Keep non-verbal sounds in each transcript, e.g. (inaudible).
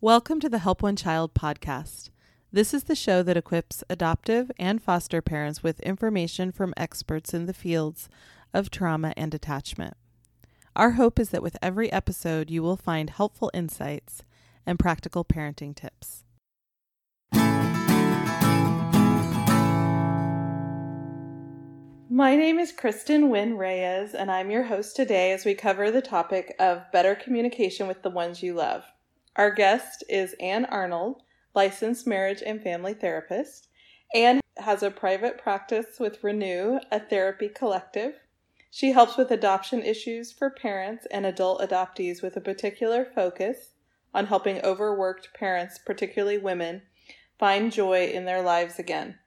Welcome to the Help One Child podcast. This is the show that equips adoptive and foster parents with information from experts in the fields of trauma and attachment. Our hope is that with every episode, you will find helpful insights and practical parenting tips. My name is Kristen Wynn Reyes, and I'm your host today as we cover the topic of better communication with the ones you love. Our guest is Ann Arnold, licensed marriage and family therapist. Ann has a private practice with Renew, a therapy collective. She helps with adoption issues for parents and adult adoptees with a particular focus on helping overworked parents, particularly women, find joy in their lives again.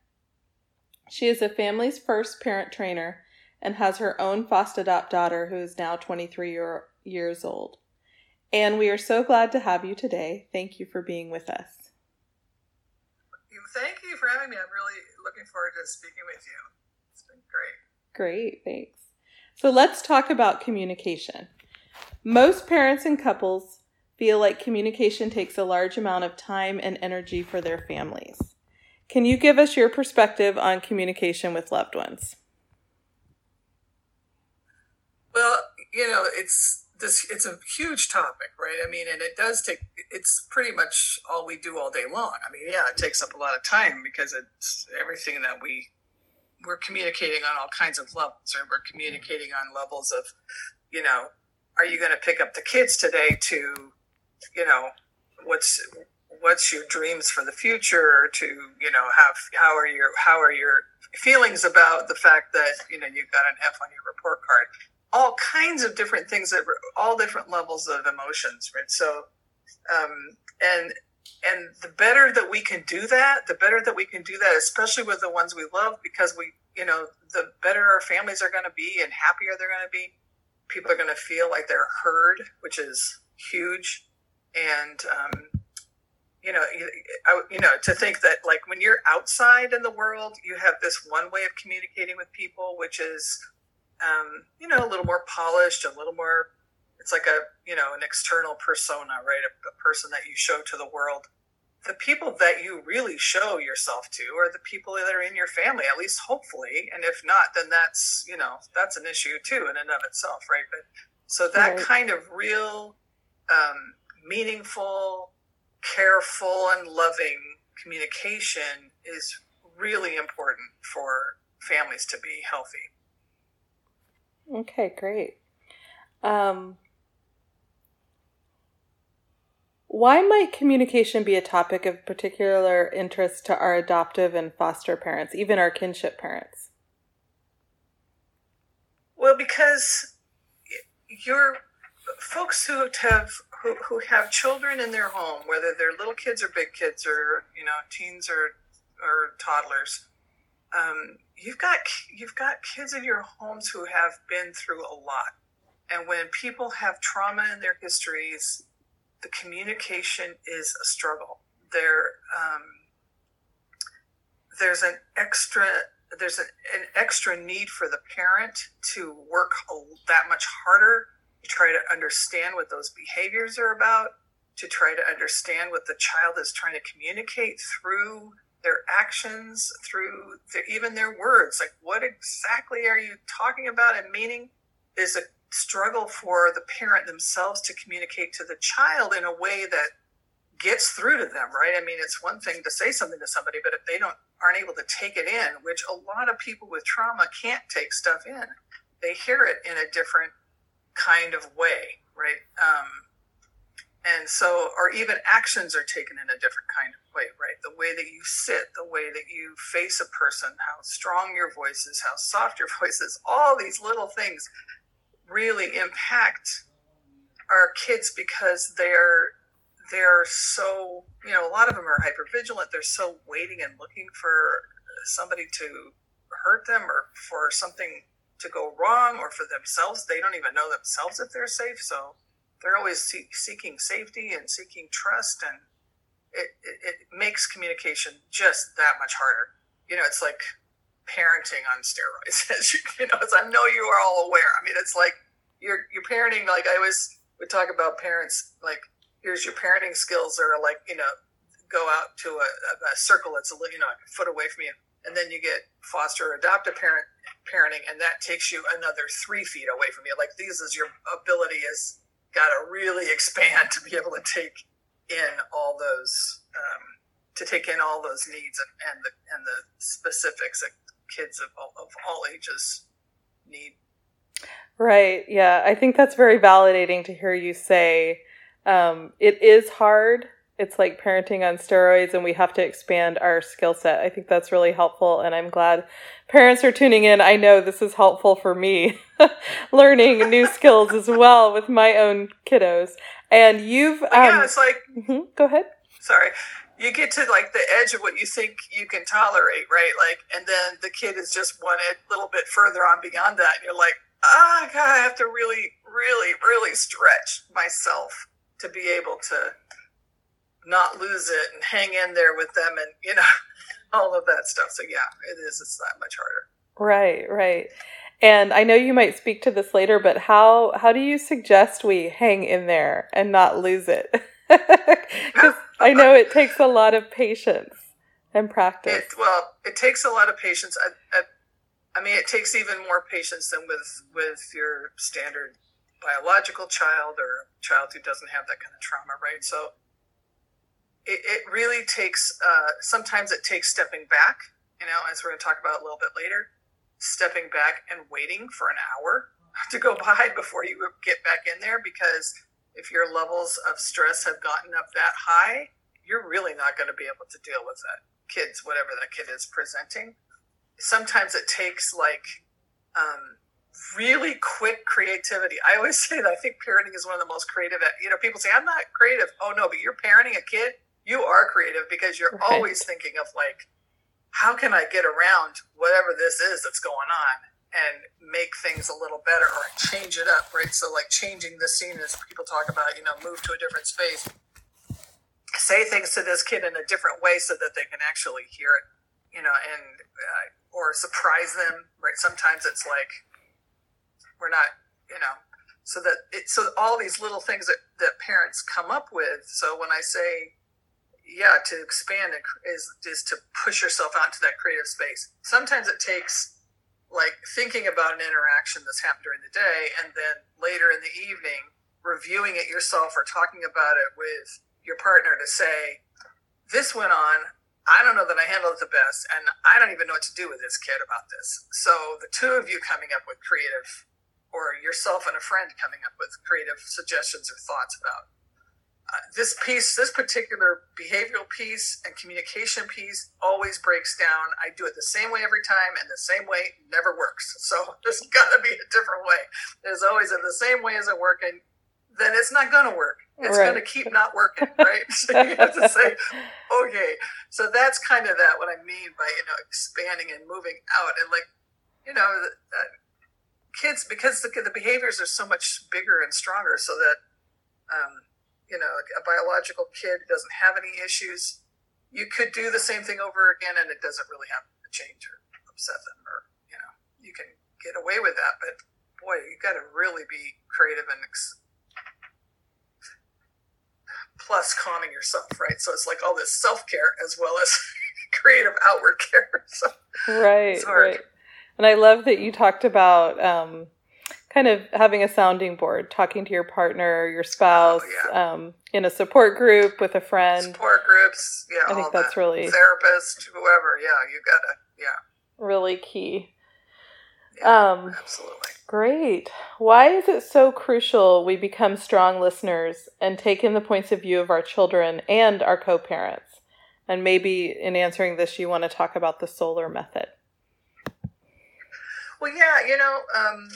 She is a family's first parent trainer and has her own foster adopt daughter who is now 23 year, years old. And we are so glad to have you today. Thank you for being with us. Thank you for having me. I'm really looking forward to speaking with you. It's been great. Great, thanks. So let's talk about communication. Most parents and couples feel like communication takes a large amount of time and energy for their families. Can you give us your perspective on communication with loved ones? Well, you know, it's this it's a huge topic, right? I mean, and it does take it's pretty much all we do all day long. I mean, yeah, it takes up a lot of time because it's everything that we we're communicating on all kinds of levels, or we're communicating on levels of, you know, are you going to pick up the kids today to, you know, what's what's your dreams for the future to you know have how are your how are your feelings about the fact that you know you've got an F on your report card all kinds of different things that all different levels of emotions right? So um, and and the better that we can do that the better that we can do that especially with the ones we love because we you know the better our families are going to be and happier they're going to be people are going to feel like they're heard which is huge. And um, you know, you know, to think that like when you're outside in the world, you have this one way of communicating with people, which is, um, you know, a little more polished, a little more. It's like a you know an external persona, right? A, a person that you show to the world. The people that you really show yourself to are the people that are in your family, at least hopefully. And if not, then that's you know that's an issue too in and of itself, right? But so that right. kind of real, um, meaningful careful and loving communication is really important for families to be healthy. Okay, great. Um, why might communication be a topic of particular interest to our adoptive and foster parents, even our kinship parents? Well, because your folks who have who, who have children in their home, whether they're little kids or big kids or you know teens or or toddlers, um, you've got you've got kids in your homes who have been through a lot, and when people have trauma in their histories, the communication is a struggle. There, um, there's an extra there's an, an extra need for the parent to work that much harder to try to understand what those behaviors are about, to try to understand what the child is trying to communicate through their actions, through even their words. Like, what exactly are you talking about and meaning? Is a struggle for the parent themselves to communicate to the child in a way that gets through to them, right? I mean, it's one thing to say something to somebody, but if they don't aren't able to take it in, which a lot of people with trauma can't take stuff in, they hear it in a different kind of way, right? Um, and so, or even actions are taken in a different kind of right? The way that you sit, the way that you face a person, how strong your voice is, how soft your (laughs) voice is, all these little things really impact our kids because they're they're so you know a lot of them are hyper vigilant they're so waiting and looking for somebody to hurt them or for something to go wrong or for themselves. They don't even know themselves if they're safe. So they're always see- seeking safety and seeking trust. And it, it, it, makes communication just that much harder. You know, it's like parenting on steroids. (laughs) As you, you know, as I know you are all aware. I mean, it's like you're, you're parenting, like I always would talk about parents, like here's your parenting skills are like you know go out to a, a circle that's a you know a foot away from you and then you get foster or adoptive parent parenting and that takes you another three feet away from you like these is your ability has got to really (laughs) expand to be able to take in all those um, to take in all those needs and, and the and the specifics that kids of all, of all ages need. Right. Yeah. I think that's very validating to hear you say um, it is hard. It's like parenting on steroids and we have to expand our skill set. I think that's really helpful and I'm glad parents are tuning in. I know this is helpful for me (laughs) learning new skills as well with my own kiddos. And you've um, yeah, it's like mm-hmm, go ahead. Sorry. You get to like the edge of what you think you can tolerate, right? Like, and then the kid is just one little bit further on beyond that, and you're like, ah, oh, God, I have to really, really, really stretch myself to be able to not lose it and hang in there with them and you know all of that stuff. So yeah it is it's that much harder. Right right. And i know you might speak to this later but how how do you suggest we hang in there and not lose it? (laughs) Because i know it takes a lot of patience and practice. It, well it takes a lot of patience. I, I, I mean it takes even more patience than with with your standard biological child or child who doesn't have that kind of trauma right? So it, it really takes uh, sometimes it takes stepping back you know as we're going to talk about a little bit later stepping back and waiting for an hour (laughs) to go by before you get back in there because if your levels of stress have gotten up that high you're really not going to be able to deal with that kids whatever that kid is presenting sometimes it takes like um, really quick creativity. I always (laughs) say that I think parenting is one of the most creative. You know, people say I'm not creative. Oh no, but you're parenting a kid you are creative because you're right. always thinking of like how can i get around whatever this is that's going on and make things a little better or change it up right? So like changing the scene as people talk about you know move to a different space. Say things to this kid in a different way so that they can actually hear it you know and uh, or surprise them right? Sometimes it's like we're not you know so that it so all these little things that that parents come up with. So when i say yeah, to expand is is to push yourself out into that creative space. Sometimes it takes like thinking about an interaction that's happened during the day, and then later in the evening reviewing it yourself or talking about it with your partner to say, "This went on. I don't know that I handled it the best, and I don't even know what to do with this kid about this." So the two of you coming up with creative, or yourself and a friend coming up with creative suggestions or thoughts about this piece, this particular behavioral piece and communication piece always breaks down. I do it the same way every time, and the same way never works. (laughs) So there's got to be a different way. There's always if the same way isn't working, then it's not going to work. It's right. going to keep not working, right? (laughs) so you have to say, (laughs) okay. So that's kind of that. What I mean by you know expanding and moving out, and like you know, uh, kids because the, the behaviors are so much bigger and stronger, so that. Um, you know, a biological kid doesn't have any issues, you could do the same thing over again and it doesn't really have to change or upset them or, you know, you can get away with that. But boy, you got to really be creative and ex- plus calming yourself, right? So it's like all this self care as well as (laughs) creative outward care. (laughs) So right, right. And I love that you talked about um, kind of having a sounding board, talking to your partner, your spouse, oh, yeah. um, in a support group with a friend. Support groups, yeah. I think that's that. really therapist, whoever. Yeah, you gotta, yeah. Really key. Yeah, um, absolutely. Great. Why is it so crucial we become strong listeners and take in the points of view of our children and our co-parents? And maybe in answering this, you want to talk about the solar method. Well, yeah, you know. Um,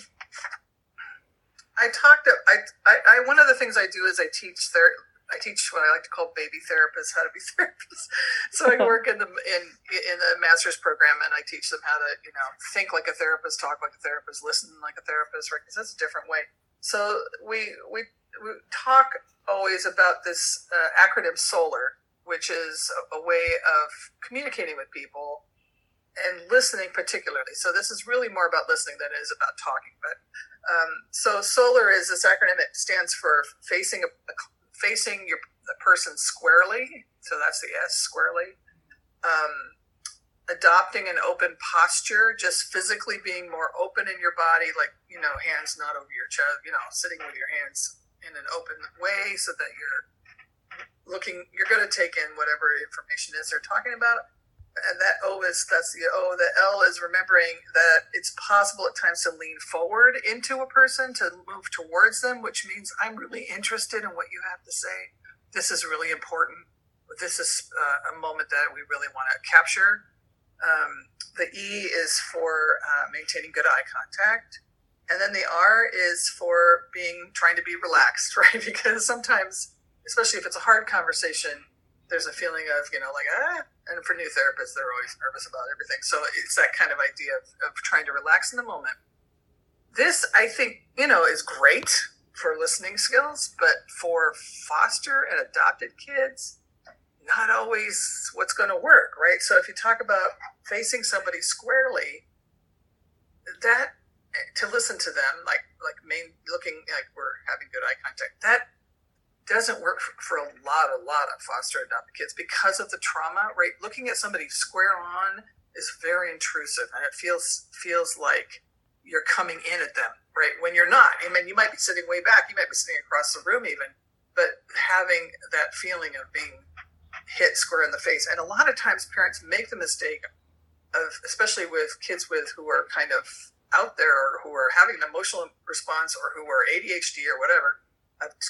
I talked. I, I, I one of the things I do is I teach ther- I teach what I like to call baby therapists how to be (laughs) therapists. so I (laughs) work in the in in the master's program and I teach them how to you know think like a therapist, talk like a therapist, listen like a therapist, right? Because that's a different way. So we we we talk always about this uh, acronym SOLAR, which is a, a way of communicating with people and listening particularly. So this is really more about listening than it is about talking. But um, so SOLAR is this acronym. It stands for facing a, facing your person squarely. So that's the S, squarely. Um, adopting an open posture, just physically being more open in your body, like, you know, hands not over your chest, you know, sitting with your hands in an open way so that you're looking, you're going to take in whatever information is they're talking about. And that O is, that's the O. The L is remembering that it's possible at times to lean forward into a person, to move towards them, which means I'm really interested in what you have to say. This is really important. This is uh, a moment that we really want to capture um, the E is for uh, maintaining good eye contact. And then the R is for being trying to be relaxed, (laughs) right? Because sometimes, especially if it's a hard conversation, there's a feeling of, you know, like, ah, and for new therapists, they're always nervous about everything. So it's that kind of idea of, of trying to relax in the moment. This, I think, you know, is great for listening skills, but for foster and adopted kids, not always what's going to work, right? So if you talk about facing somebody squarely, that to listen to them, like like main looking like we're having good eye contact, that doesn't work for, a lot, a lot of foster adopted kids because of the trauma, right? Looking at somebody square on is very intrusive, and it feels feels like you're coming in at them, right? When you're not. I mean, you might be sitting way back, you might be sitting across the room, even, but having that feeling of being hit square in the face. And a lot of times parents make the mistake of, especially with kids with who are kind of out there or who are having an emotional response or who are ADHD or whatever,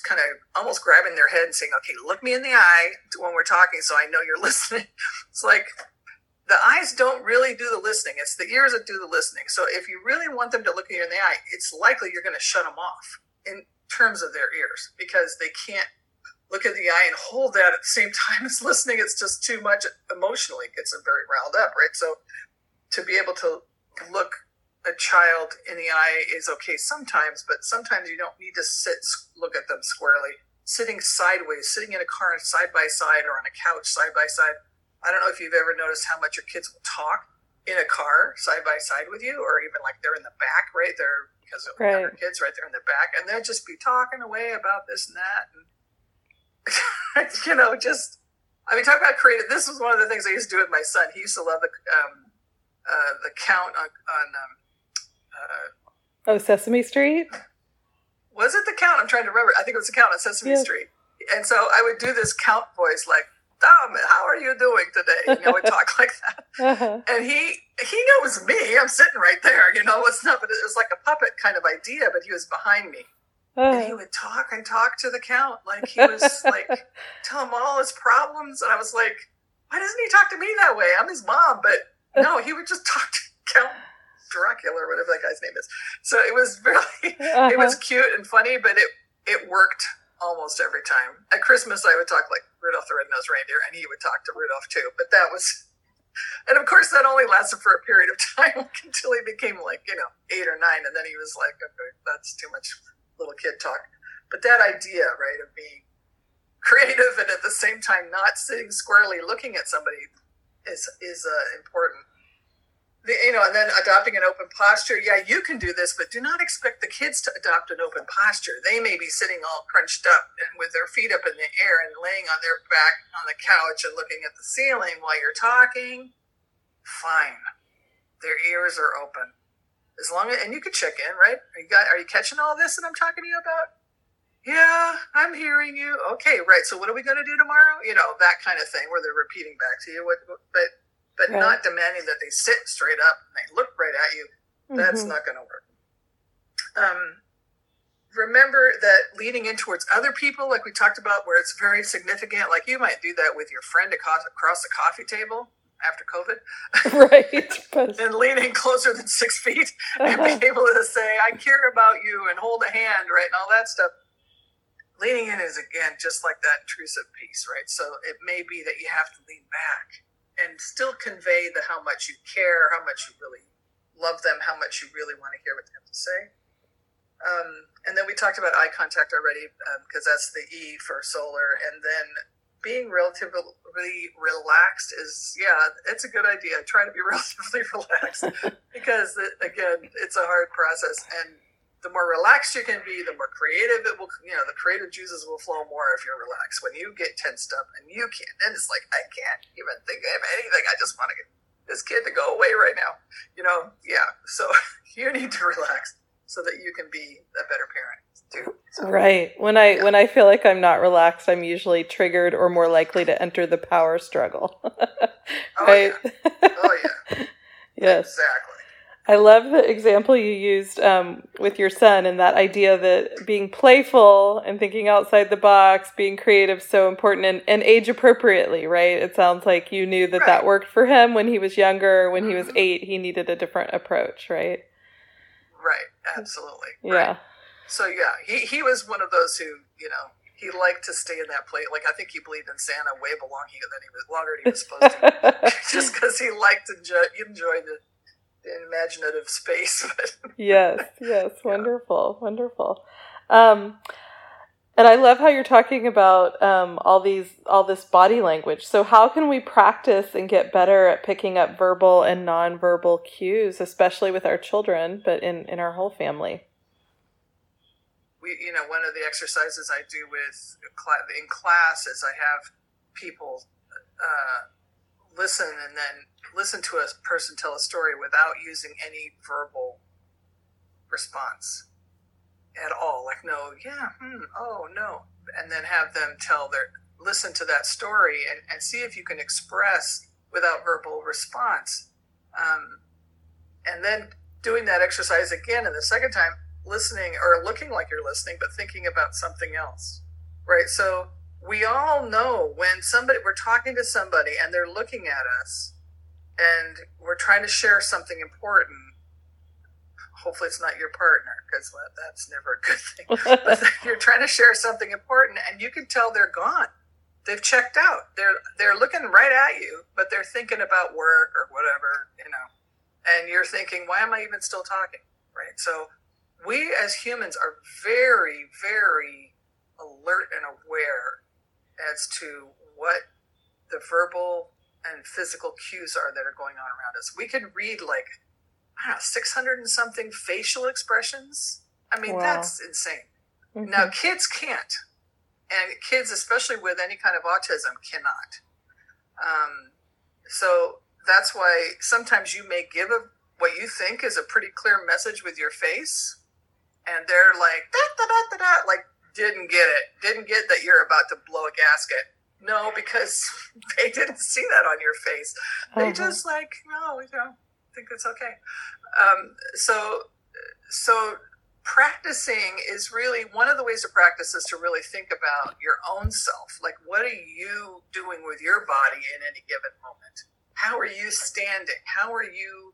kind of almost grabbing their head and saying, okay, look me in the eye when we're talking so I know you're (laughs) listening. It's like the eyes don't really do the listening. It's the ears that do the listening. So if you really want them to look you in the eye, it's likely you're going to shut them off in terms of their ears because they can't look at the eye and hold that at the same (laughs) time as listening. It's just too much emotionally. It gets them very riled up, right? So to be able to look a child in the eye is okay sometimes, but sometimes you don't need to sit, look at them squarely. Sitting sideways, sitting in a car side by side or on a couch side by side. I don't know if you've ever noticed how much your kids will talk in a car side by side with you, or even like they're in the back, right? They're because of right. kids right there in the back, and they'll just be talking away about this and that. And (laughs) you know, just I mean, talk about creative. This was one of the things I used to do with my son. He used to love the um, uh, the count on on. Um, uh, oh, Sesame Street. Was it the count? I'm trying to remember. I think it was the count on Sesame yeah. Street. And so I would do this count voice, like, "Tom, how are you doing today?" You know, we talk (laughs) like that. Uh-huh. And he he knows me. I'm sitting right there. You know, it's not, but it was like a puppet kind of idea. But he was behind me and he would talk and talk to the count like he was (laughs) like tell him all his problems and i was like why doesn't he talk to me that way i'm his mom but no he would just (laughs) talk to count dracula or whatever that guy's name is so it was (laughs) really uh-huh. it was cute and funny but it it worked almost every time at christmas i would talk like rudolph the red-nosed reindeer and he would talk to rudolph too but that was (laughs) and of course that only lasted for a period of (laughs) time until he became like you know eight or nine and then he was like okay that's too much little kid talk. But that idea, right, of being creative and at the same time not sitting squarely looking at somebody is is uh, important. The, you know, and then adopting an open posture. Yeah, you can do this, but do not expect the kids to adopt an open posture. They may be sitting all crunched up and with their feet up in the air and laying on their back on the couch and looking at the ceiling while you're talking. Fine, their ears are open as long as and you can check in, right? Are you got are you catching all this that I'm talking to you about? Yeah, I'm hearing you. Okay, right. So what are we going to do tomorrow? You know that kind of thing where they're repeating back to you. What, but but right. not demanding that they sit straight up and they look right at you. That's mm-hmm. not going to work. Um, remember that leaning in towards other people, like we talked about, where it's very significant. Like you might do that with your friend across, across the coffee table after COVID. (laughs) Right. (laughs) and leaning closer than six feet and being able to say, I care about you and hold a hand, right? And all that stuff. Leaning in is, again, just like that intrusive piece, right? So it may be that you have to lean back and still convey the how much you care, how much you really love them, how much you really want to hear what they have to say. Um, and then we talked about eye contact already because um, that's the E for solar. And then being relatively relaxed is yeah it's a good idea try to be (laughs) relatively relaxed because again it's a hard process and the more relaxed you can be, the more creative it will, you know, the creative juices will flow more if you're relaxed. When you get tensed up and you can't, then it's like, I can't even think of anything. I just want to get this kid to go away right now. You know, yeah. So (laughs) you need to relax so that you can be a better parent too. So, right. When I yeah. when I feel like I'm not relaxed, I'm usually triggered or more likely to enter the power struggle. (laughs) Oh, right? Oh yeah. Oh yeah. (laughs) yes. Exactly. I love the example you used um, with your son and that idea that being playful and thinking outside the box, being creative, so important and, and age appropriately, right? It sounds like you knew that right. that worked for him when he was younger. When he was mm-hmm. eight, he needed a different approach, right? Right, absolutely. Yeah. Right. So yeah, he he was one of those who you know he liked to stay in that place. Like I think he believed in Santa way belong than he was longer than he was supposed to, (laughs) (laughs) just because he liked to enjoy, enjoy the imaginative space. (laughs) yes, (laughs) yes, wonderful, yeah. wonderful. Um, and I love how you're talking about um, all these, all this body language. So, how can we practice and get better at picking up verbal and nonverbal cues, especially with our children, but in in our whole family? We, you know, one of the exercises I do with in class is I have people uh, listen and then listen to a person tell a story without using any verbal response at all. Like, no, yeah, hmm, oh, no. And then have them tell their, listen to that story and, and see if you can express without verbal response. Um, and then doing that exercise again, and the second time, listening or looking like you're listening, but thinking about something else, right? So we all know when somebody, we're talking to somebody and they're looking at us and we're trying to share something important. Hopefully it's not your partner because that's never a good thing. (laughs) But you're trying to share something important and you can tell they're gone. They've checked out. They're they're looking right at you but they're thinking about work or whatever you know. And you're thinking why am i even still talking? Right? So we as humans are very very alert and aware as to what the verbal and physical cues are that are going on around us. We could read like I don't know, six hundred and something facial expressions. I mean, wow. that's insane. Mm-hmm. Now kids can't, and kids, especially with any kind of autism, cannot. Um, so that's why sometimes you may give a what you think is a pretty clear message with your face, and they're like da da da da da, like didn't get it, didn't get that you're about to blow a gasket no, because (laughs) they didn't see that on your face. They uh-huh. just like, no, you know, think it's okay. Um, so, so practicing is really one of the ways to practice is to really think about your own self. Like, what are you doing with your body in any given moment? How are you standing? How are you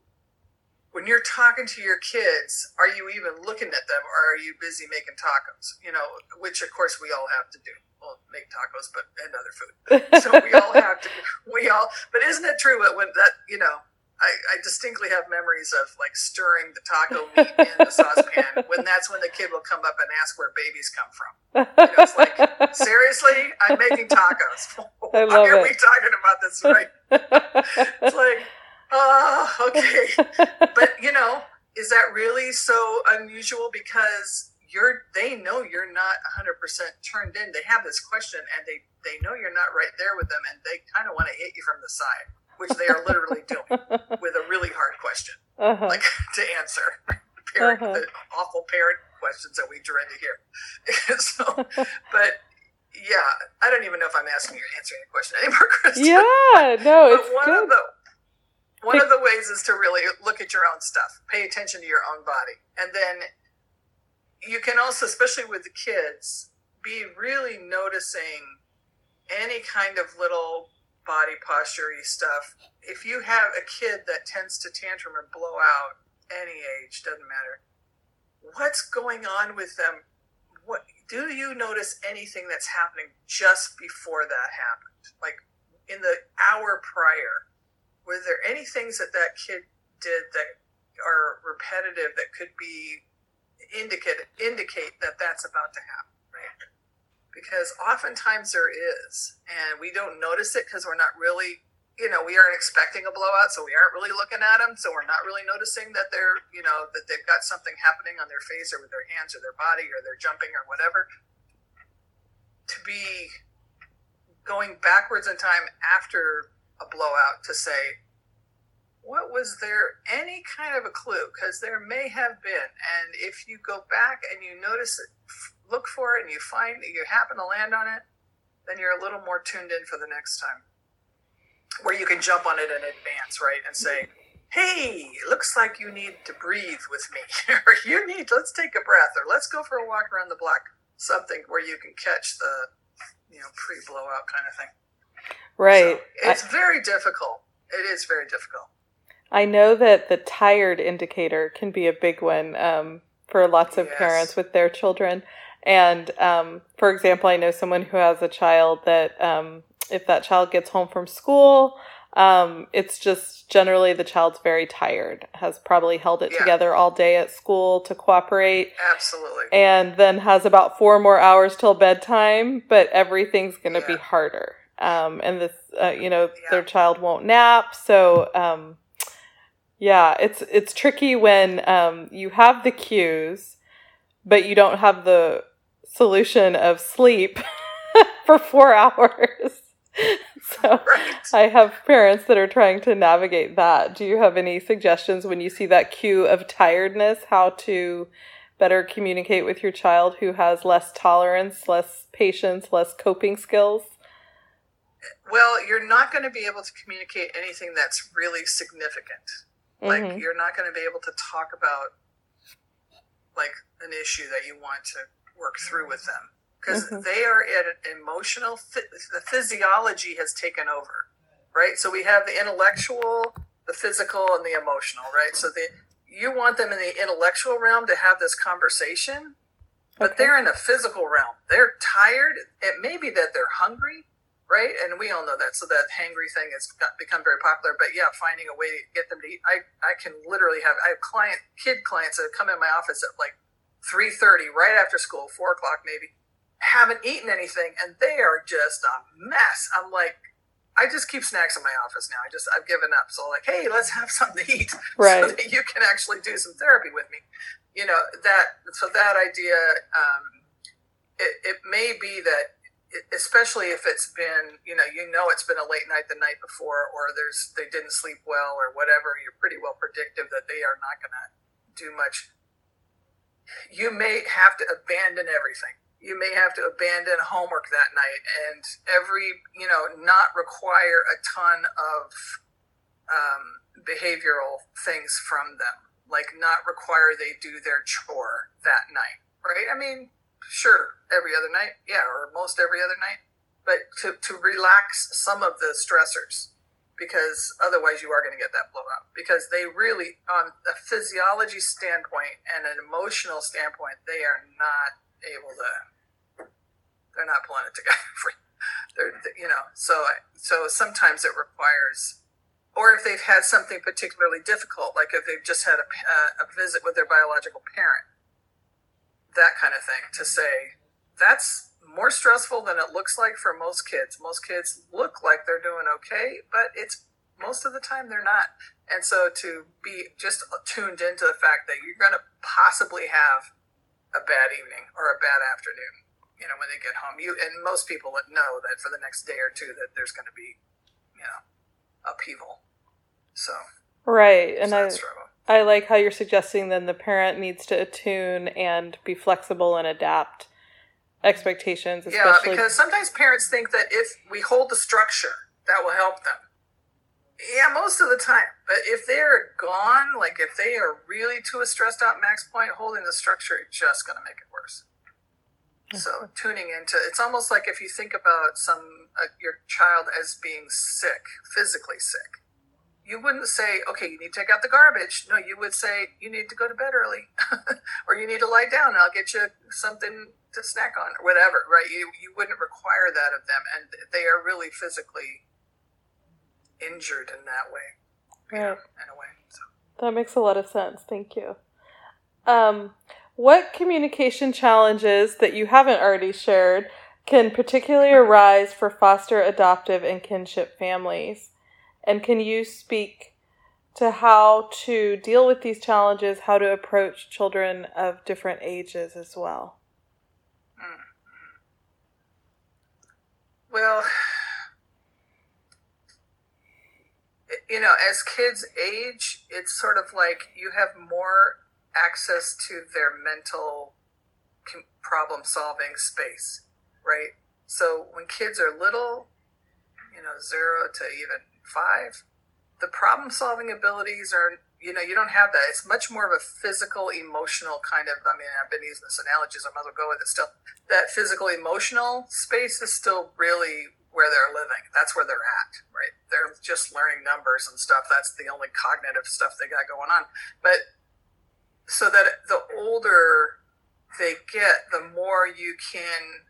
when you're talking to your kids, are you even looking at them or are you busy making tacos? You know, which of course we all have to do. Well, make tacos, but and other food. So we all (laughs) have to. We all. But isn't it true that when that you know, I, I distinctly have memories of like stirring the taco meat in the saucepan (laughs) when that's when the kid will come up and ask where babies come from. You know, it's like seriously, I'm making tacos. (laughs) I love Why are it. we talking about this right? it's like oh, okay. but you know, is that really so unusual? Because you're, they know you're not 100% turned in. They have this question and they, they know you're not right there with them and they kind of want to hit you from the side, which they are literally (laughs) doing with a really hard question, uh-huh. like (laughs) to answer. (laughs) Parent, uh-huh. the awful parent questions that we dread to hear. so, but yeah, I don't even know if I'm asking you answering a question anymore, Kristen. Yeah, no, it's one good. of the one of the ways is to really look at your own stuff, pay attention to your own body. And then you can also, especially with the kids, be really noticing any kind of little body posture stuff. If you have a kid that tends to tantrum or blow out, any age, doesn't matter. What's going on with them? What do you notice anything that's happening just before that happened? Like in the hour prior? were there any things that that kid did that are repetitive that could be indicate indicate that that's about to happen right because oftentimes there is and we don't notice it because we're not really you know, we aren't expecting a blowout, so we aren't really looking at them. So we're not really noticing that they're, you know, that they've got something happening on their face or with their hands or their body or they're jumping or whatever. To be going backwards in time after a blowout to say, what was there any kind of a clue? Because there may have been. And if you go back and you notice it, look for it and you find you happen to land on it, then you're a little more tuned in for the next time where you can jump on it in advance, right? And say, hey, looks like you need to breathe with me, (laughs) or you need, let's take a breath, or let's go for a walk around the block. Something where you can catch the, you know, pre blowout kind of thing. Right. So it's I, very difficult. It is very difficult. I know that the tired indicator can be a big one um, for lots of yes. parents with their children. And um, for example, I know someone who has a child that um, if that child gets home from school, um, it's just generally the child's very tired, has probably held it yeah. together all day at school to cooperate. Absolutely. And then has about four more hours till bedtime, but everything's going to yeah. be harder. Um, and this, uh, you know, yeah. their child won't nap. So, um, yeah, it's, it's tricky when, um, you have the cues, but you don't have the solution of sleep (laughs) for four hours. (laughs) so right. I have parents that are trying to navigate that. Do you have any suggestions when you see that cue of tiredness, how to better communicate with your child who has less tolerance, less patience, less coping skills? Well, you're not going to be able to communicate anything that's really significant. Like mm-hmm. you're not going to be able to talk about like an issue that you want to work through with them because mm-hmm. they are in emotional the physiology has taken over right so we have the intellectual the physical and the emotional right so the you want them in the intellectual realm to have this conversation but okay. they're in a physical realm they're tired it may be that they're hungry right and we all know that so that hangry thing has got, become very popular but yeah finding a way to get them to eat i, I can literally have i have client kid clients that come in my office at like 3.30 right after school 4 o'clock maybe haven't eaten anything and they are just a mess. I'm like, I just keep snacks in my office now. I just I've given up. So like, hey, let's have (laughs) something to eat, right. so that you can actually do some therapy with me. You know that. So that idea, um, it, it may be that, especially if it's been, you know, you know, it's been a late night the night before, or there's they didn't sleep well, or whatever. You're pretty well predictive that they are not going to do much. You may have to abandon everything you may have to abandon homework that night and every you know not require a ton of um, behavioral things from them like not require they do their chore that night right i mean sure every other night yeah or most every other night. But to, to relax some of the stressors because otherwise you are going to get that blowout because they really on a physiology standpoint and an emotional standpoint they are not able to they're not pulling it together (laughs) for they're you know so so sometimes it requires or if they've had something particularly difficult like if they've just had a, a visit with their biological parent that kind of thing to say that's more stressful than it looks like for most kids. Most kids look like they're doing okay but it's most of the time they're not. And so to be just tuned into the fact that you're going to possibly have a bad evening or a bad afternoon you know when they get home. You and most people know that for the next day or two that there's going to be you know upheaval. So right and i i like how you're suggesting then the parent needs to attune and be flexible and adapt expectations yeah because sometimes parents think that if we hold the structure that will help them. Yeah most of the time. But if they're gone like if they are really to a stressed out max point holding the structure is just going to make it worse. So tuning into it's almost like if you think about some uh, your child as being sick, physically sick, you wouldn't say, "Okay, you need to take out the garbage." No, you would say, "You need to go to bed early, (laughs) or you need to lie down. I'll get you something to snack on, or whatever." Right? You you wouldn't require that of them, and they are really physically injured in that way. Right. Know, in a way. So. That makes a lot of sense. Thank you. Um, what communication challenges that you haven't already shared can particularly arise for foster, adoptive, and kinship families? And can you speak to how to deal with these challenges, how to approach children of different ages as well? Mm-hmm. Well, you know, as kids age, it's sort of like you have more access to their mental problem solving space, right? So when kids are little, you know, zero to even five, the problem solving abilities are, you know, you don't have that. It's much more of a physical, emotional kind of, I mean, I've been using this analogy, so I might as well go with it still. That physical, emotional space is still really where they're living. That's where they're at, right? They're just learning numbers and stuff. That's the only cognitive stuff they got going on. But so that the older they get, the more you can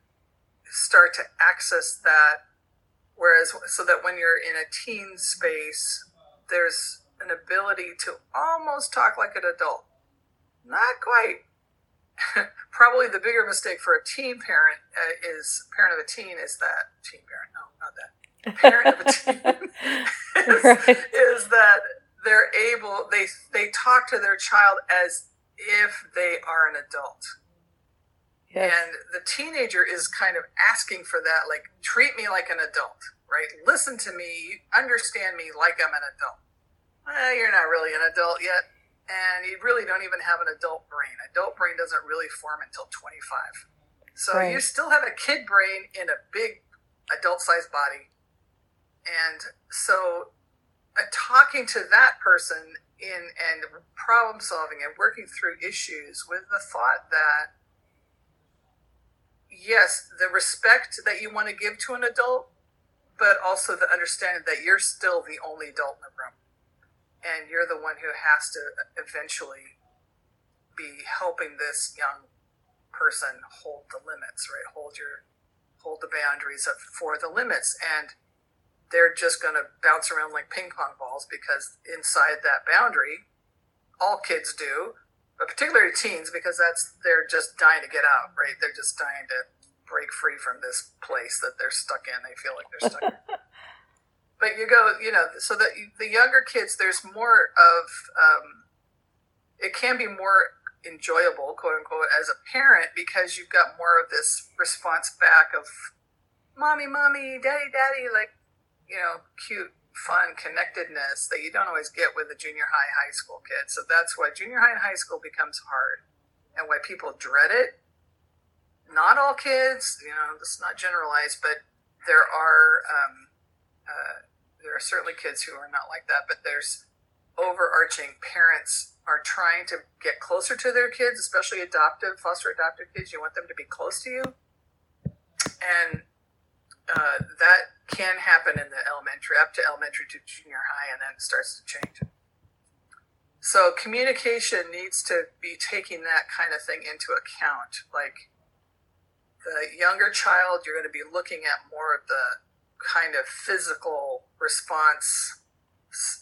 start to access that. Whereas, so that when you're in a teen space, there's an ability to almost talk like an adult. Not quite. (laughs) Probably the bigger mistake for a teen parent uh, is parent of a teen is that teen parent. No, not that. Parent of a teen (laughs) is, right. is that they're able they they talk to their child as if they are an adult Yes. And the teenager is kind of asking for that, like, treat me like an adult, right? Listen to me, understand me like I'm an adult. Eh, you're not really an adult yet. And you really don't even have an adult brain. Adult brain doesn't really form until 25. So right. you still have a kid brain in a big adult sized body. And so uh, talking to that person in and problem solving and working through issues with the thought that yes, the respect that you want to give to an adult, but also the understanding that you're still the only adult in the room. And you're the one who has to eventually be helping this young person hold the limits, right? Hold your hold the boundaries up for the limits. And they're just going to bounce around like ping pong balls because inside that boundary, all kids do, but particularly teens because that's they're just dying to get out, right? They're just dying to break free from this place that they're stuck in. They feel like they're stuck in. (laughs) But you go, you know, so that the younger kids, there's more of, um, it can be more enjoyable, quote unquote, as a parent because you've got more of this response back of, mommy, mommy, daddy, daddy, like, you know, cute fun connectedness that you don't always get with the junior high, high school kids. So that's why junior high and high school becomes hard and why people dread it. Not all kids, you know, this is not generalized, but there are, um, uh, there are certainly kids who are not like that, but there's overarching parents are trying to get closer to their kids, especially adoptive, foster adoptive kids. You want them to be close to you. And uh, that can happen in the elementary, up to elementary to junior high, and then it starts to change. So communication needs to be taking that kind of thing into account. Like the younger child, you're going to be looking at more of the kind of physical response.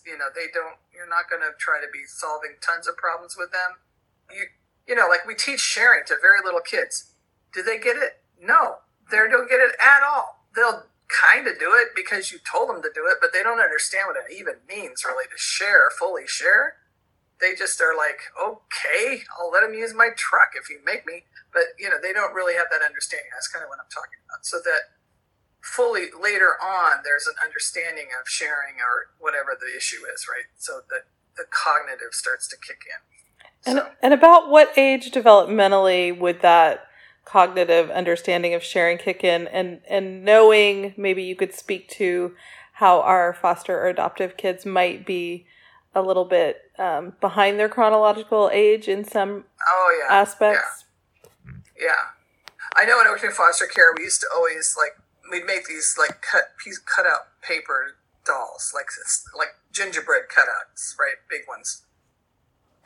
You know, they don't. You're not going to try to be solving tons of problems with them. You, you know, like we teach sharing to very little kids. Do they get it? No, they don't get it at all they'll kind of do it because you told them to do it, but they don't understand what it even means really to share, fully share. They just are like, okay, I'll let them use my truck if you make me. But, you know, they don't really have that understanding. That's kind of what I'm talking about. So that fully later on, there's an understanding of sharing or whatever the issue is, right? So that the cognitive starts to kick in. And, and about what age developmentally would that cognitive understanding of sharing kick in and and knowing maybe you could speak to how our foster or adoptive kids might be a little bit um, behind their chronological age in some oh, yeah. aspects. Yeah. yeah. I know when I worked in foster care, we used to always like we'd make these like cut piece cut out paper dolls, like like gingerbread cutouts, right? Big ones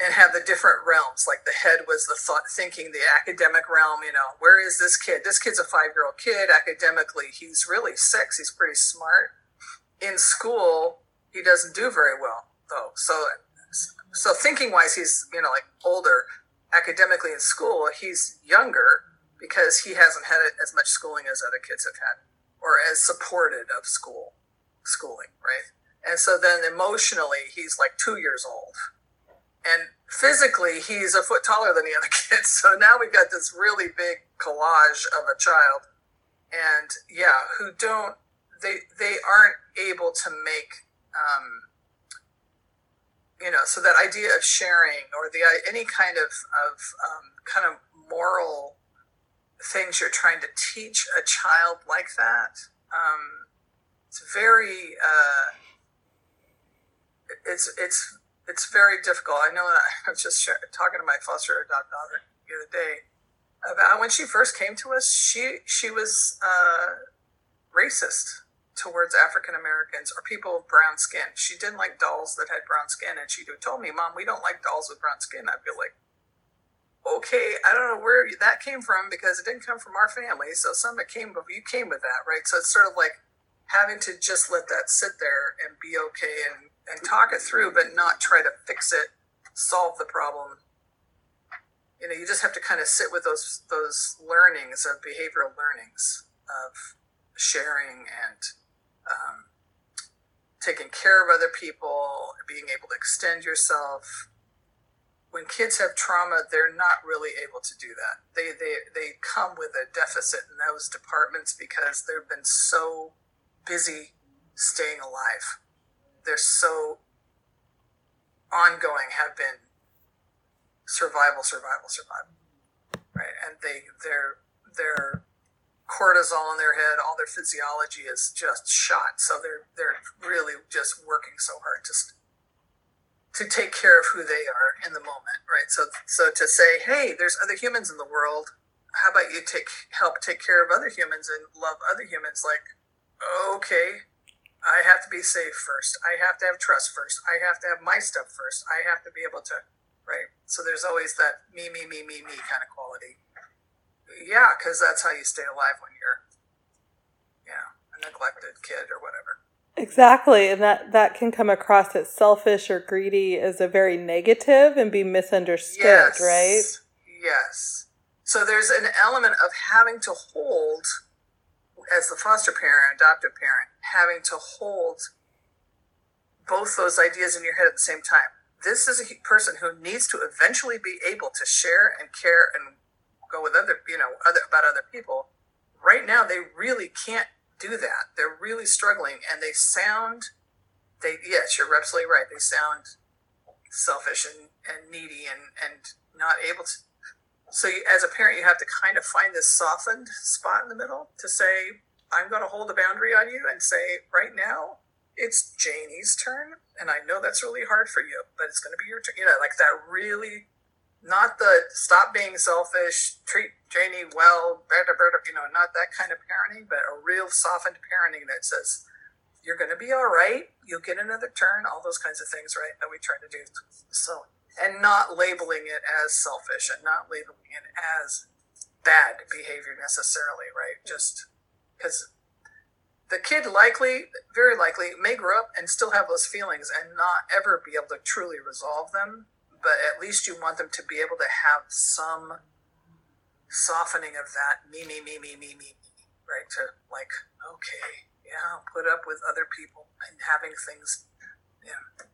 and have the different realms. Like the head was the thought thinking, the academic realm, you know, where is this kid? This kid's a five year old kid. Academically, he's really six. He's pretty smart. In school, he doesn't do very well though. So so thinking wise, he's, you know, like older. Academically in school, he's younger because he hasn't had as much schooling as other kids have had or as supported of school schooling, right? And so then emotionally, he's like two years old. And physically, he's a foot taller than the other (laughs) kids. So now we've got this really big collage of a child. And yeah, who don't, they, they aren't able to make, um, you know, so that idea of sharing or the any kind of, of um, kind of moral things you're trying to teach a child like that, um, it's very, uh, it's it's it's very difficult. I know that (laughs) I was just talking to my foster adopt daughter the other day about when she first came to us. She she was uh, racist towards African Americans or people with brown skin. She didn't like dolls that had brown skin, and she told me, "Mom, we don't like dolls with brown skin." I'd be like, "Okay, I don't know where that came from because it didn't come from our family. So some it came, but you came with that, right? So it's sort of like having to just let that sit there and be okay and and talk it through, but not try to fix it, solve the problem. You know, you just have to kind of sit with those those learnings of behavioral learnings of sharing and um, taking care of other people, being able to extend yourself. When kids have trauma, they're not really able to do that. They they they come with a deficit in those departments because they've been so busy staying alive they're so ongoing have been survival, survival, survival, right? And they their their cortisol in their head, all their physiology is just shot. So they're they're really just working so hard to to take care of who they are in the moment, right? So so to say, hey, there's other humans in the world. How about you take help take care of other humans and love other humans? Like, okay, I have to be safe first. I have to have trust first. I have to have my stuff first. I have to be able to, right? So there's always that me, me, me, me, me kind of quality. Yeah, because that's how you stay alive when you're, yeah, a neglected kid or whatever. Exactly, and that that can come across as selfish or greedy as a very negative and be misunderstood, yes. right? Yes. So there's an element of having to hold as the foster parent, adoptive parent, having to hold both those ideas in your head at the same time. This is a person who needs to eventually be able to share and care and go with other, you know, other about other people. Right now, they really can't do that. They're really struggling, and they sound. They yes, you're absolutely right. They sound selfish and, and needy and and not able to so you, as a parent, you have to kind of find this softened spot in the middle to say, I'm going to hold a boundary on you and say, right now, it's Janie's turn. And I know that's really hard for you, but it's going to be your turn. You know, like that really, not the stop being selfish, treat Janie well, better, better, you know, not that kind of parenting, but a real softened parenting that says, you're going to be all right. You'll get another turn, all those kinds of things, right? That we try to do. So and not labeling it as selfish and not labeling it as bad behavior necessarily, right? Just because the kid likely, very likely, may grow up and still have those feelings and not ever be able to truly resolve them. But at least you want them to be able to have some softening of that me, me, me, me, me, me, right? To like, okay, yeah, put up with other people and having things, yeah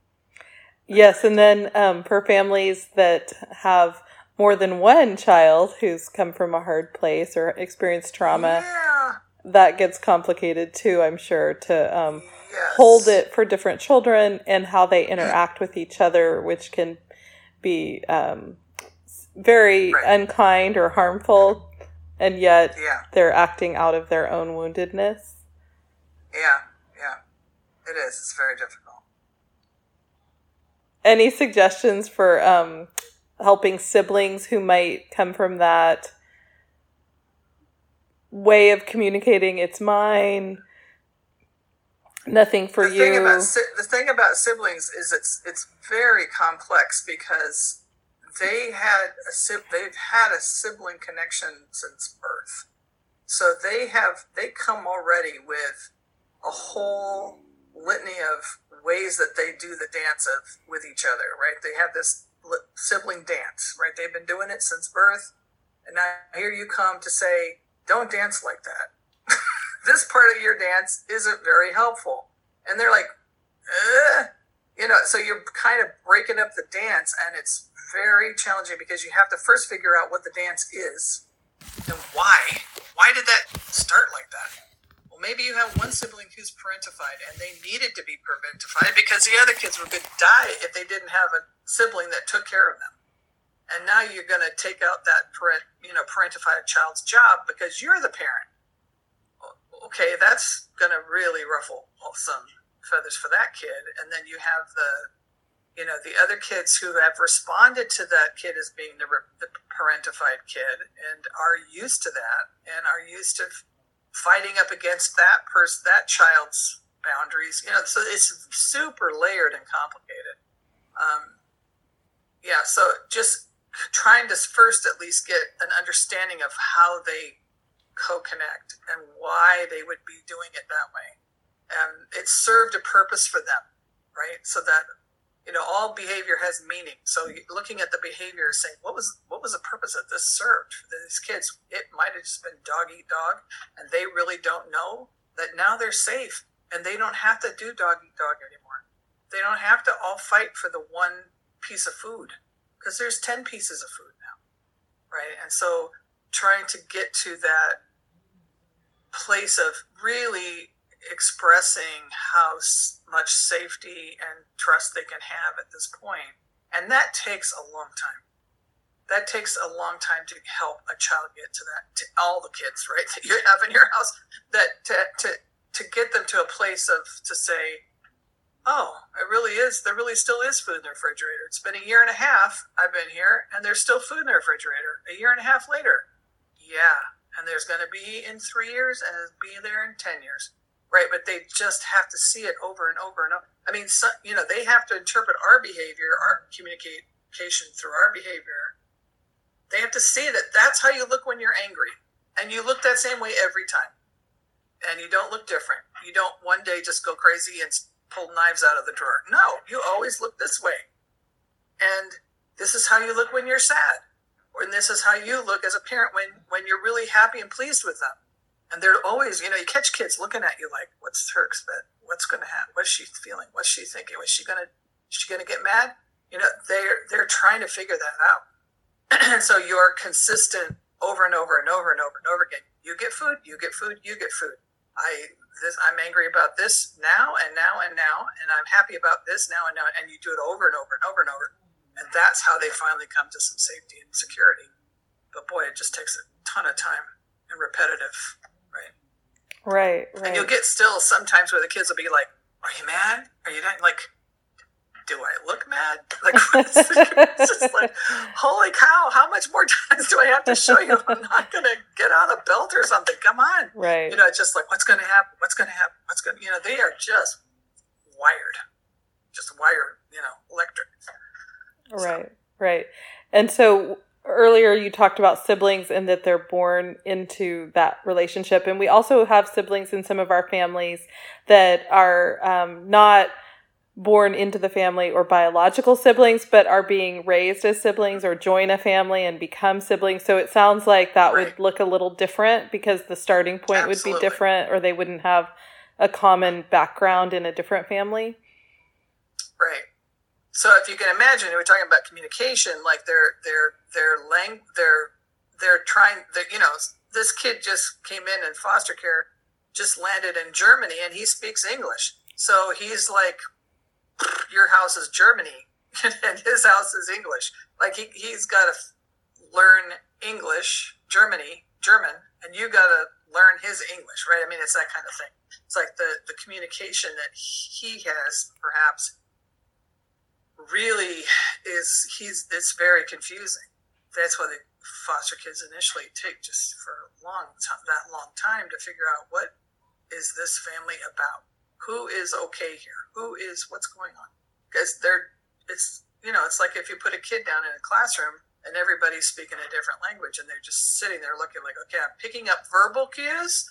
Yes, and then um, for families that have more than one child who's come from a hard place or experienced trauma, yeah. that gets complicated too, I'm sure, to um, yes. hold it for different children and how they interact with each other, which can be um, very right. unkind or harmful, and yet yeah. they're acting out of their own woundedness. Yeah, yeah. It is. It's very difficult any suggestions for um, helping siblings who might come from that way of communicating? It's mine. Nothing for the you. Thing about, the thing about siblings is it's it's very complex because they had a they've had a sibling connection since birth, so they have they come already with a whole litany of ways that they do the dance of with each other, right? They have this sibling dance, right? They've been doing it since birth, and now here you come to say, "Don't dance like that." (laughs) this part of your dance isn't very helpful, and they're like, uh, you know, so you're kind of breaking up the dance, and it's very challenging because you have to first figure out what the dance is and why. Why did that start like that? Maybe you have one sibling who's parentified and they needed to be parentified because the other kids were going to die if they didn't have a sibling that took care of them. And now you're going to take out that parent, you know, parentified child's job because you're the parent. Okay, that's going to really ruffle some feathers for that kid. And then you have the, you know, the other kids who have responded to that kid as being the, the parentified kid and are used to that and are used to fighting up against that person, that child's boundaries. You know, so it's super layered and complicated. Um, yeah, so just trying to first at least get an understanding of how they co-connect and why they would be doing it that way and it served a purpose for them, right? So that you know all behavior has meaning. So looking at the behavior, saying what was what was the purpose that this served for these kids? It might have just been dog eat dog, and they really don't know that now they're safe and they don't have to do dog eat dog anymore. They don't have to all fight for the one piece of food because there's 10 pieces of food now, right? And so trying to get to that place of really expressing how much safety and trust they can have at this point. And that takes a long time. That takes a long time to help a child get to that, to all the kids, right, that you have in your house, that to, to, to get them to a place of, to say, oh, it really is, there really still is food in the refrigerator. It's been a year and a half I've been here, and there's still food in the refrigerator. A year and a half later, yeah, and there's going to be in three years, and be there in 10 years right? But they just have to see it over and over and over. I mean, so, you know, they have to interpret our behavior, our communication through our behavior. They have to see that that's how you look when you're angry, and you look that same way every time, and you don't look different. You don't one day just go crazy and pull knives out of the drawer. No, you always look this way, and this is how you look when you're sad, and this is how you look as a parent when when you're really happy and pleased with them and they're always, you know, you catch kids looking at you like, "What's her expect? What's going to happen? What's she feeling? What's she thinking? Was she going to? She going to get mad?" You know, they're they're trying to figure that out. (clears throat) And so you're consistent over and over and over and over and over again. You get food, you get food, you get food. I this I'm angry about this now and now and now, and I'm happy about this now and now, and you do it over and over and over and over, and that's how they finally come to some safety and security. But boy, it just takes a ton of time and repetitive Right, right. And you'll get still sometimes where the kids will be like, "Are you mad? Are you not like?" Do I look mad? (laughs) Like, it's just like, holy cow! How much more (laughs) times do I have to show you? I'm not (laughs) gonna get out a belt or something. Come on, right? You know, it's just like, what's gonna happen? What's gonna happen? What's gonna? You know, they are just wired, just wired. You know, electric. Right, so. right. And so, earlier you talked about siblings and that they're born into that relationship and we also have siblings in some of our families that are um, not born into the family or biological siblings but are being raised as siblings or join a family and become siblings so it sounds like that right. would look a little different because the starting point Absolutely. would be different or they wouldn't have a common background in a different family right so if you can imagine, we're talking about communication, like they're they're they're lang they're they're trying. They're, you know, this kid just came in in foster care, just landed in Germany, and he speaks English. So he's like, your house is Germany, (laughs) and his house is English. Like he he's got to learn English, Germany, German, and you got to learn his English, right? I mean, it's that kind of thing. It's like the the communication that he has, perhaps really is he's it's very confusing. That's why the foster kids initially take just for a long time, that long time to figure out what is this family about? Who is okay here? Who is what's going on? Because they're it's you know it's like if you put a kid down in a classroom and everybody's speaking a different language and they're just sitting there looking like okay I'm picking up verbal cues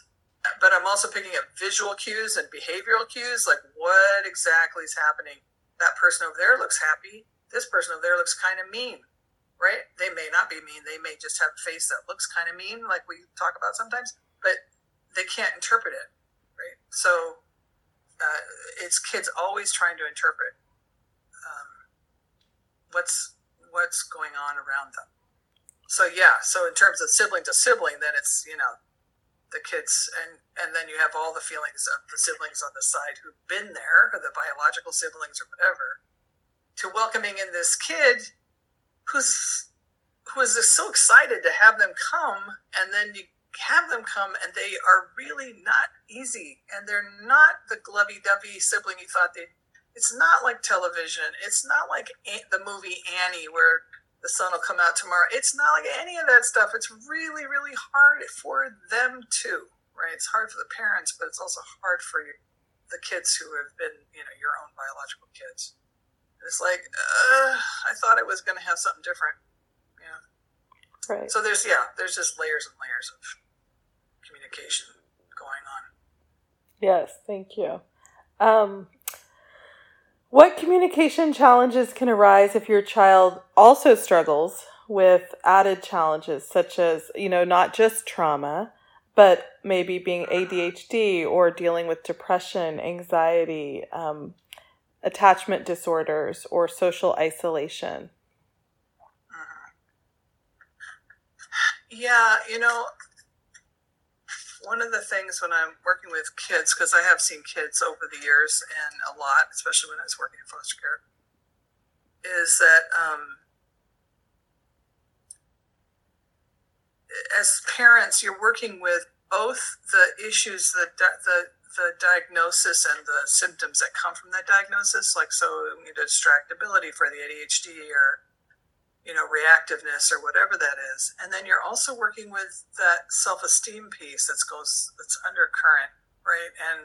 but I'm also picking up visual cues and behavioral cues like what exactly is happening that person over there looks happy. This person over there looks kind of mean, right? They may not be mean. They may just have a face that looks kind of mean, like we talk about sometimes, but they can't interpret it, right? So uh, it's kids always trying to interpret um, what's what's going on around them. So yeah, so in terms of sibling to sibling, then it's you know the kids and and then you have all the feelings of the siblings on the side who've been there, or the biological siblings or whatever, to welcoming in this kid who's who is just so excited to have them come, and then you have them come and they are really not easy and they're not the glovey-dovey sibling you thought they it's not like television it's not like the movie annie where the sun will come out tomorrow it's not like any of that stuff it's really really hard for them too right it's hard for the parents but it's also hard for the kids who have been you know your own biological kids it's like uh, i thought it was going to have something different yeah right so there's yeah there's just layers and layers of communication going on. Yes, thank you. Um, what communication challenges can arise if your child also struggles with added challenges, such as, you know, not just trauma, but maybe being ADHD or dealing with depression, anxiety, um, attachment disorders, or social isolation? Mm-hmm. Yeah, you know, one of the things when I'm working with kids, because I have seen kids over the years and a lot, especially when I was working in foster care, is that um, as parents, you're working with both the issues, the, the the diagnosis and the symptoms that come from that diagnosis, like so you know, distractibility for the ADHD or you know reactiveness or whatever that is. And then you're also working with that self-esteem piece that goes that's undercurrent right? And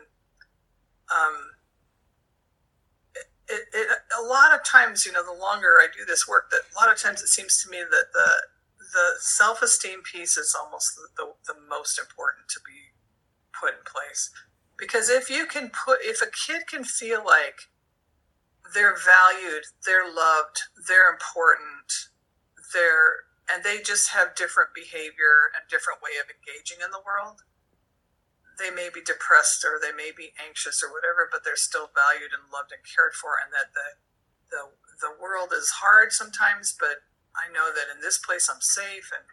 um it, it, it, a lot of times you know the longer i do this work that a lot of times it seems to me that the the self-esteem piece is almost the, the, the most important to be put in place because if you can put if a kid can feel like they're valued, they're loved, they're important, they're and they just have different behavior and different way of engaging in the world. They may be depressed or they may be anxious or whatever, but they're still valued and loved and cared for, and that the the the world is hard sometimes, but I know that in this place I'm safe, and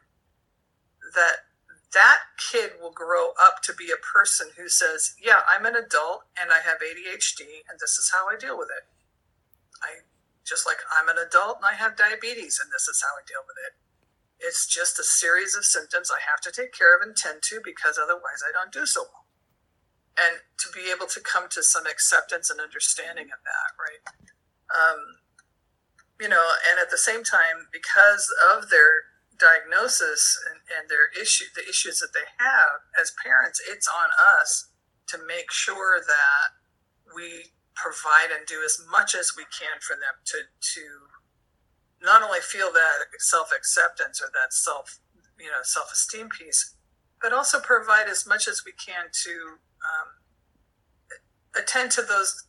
that that kid will grow up to be a person who says, "Yeah, I'm an adult and I have ADHD, and this is how I deal with it." I just like I'm an adult and I have diabetes and this is how I deal with it. It's just a series of symptoms I have to take care of and tend to because otherwise I don't do so well. And to be able to come to some acceptance and understanding of that, right? Um, you know, and at the same time, because of their diagnosis and, and their issue, the issues that they have as parents, it's on us to make sure that we provide and do as much as we can for them to to not only feel that self acceptance or that self you know self esteem piece, but also provide as much as we can to um, attend to those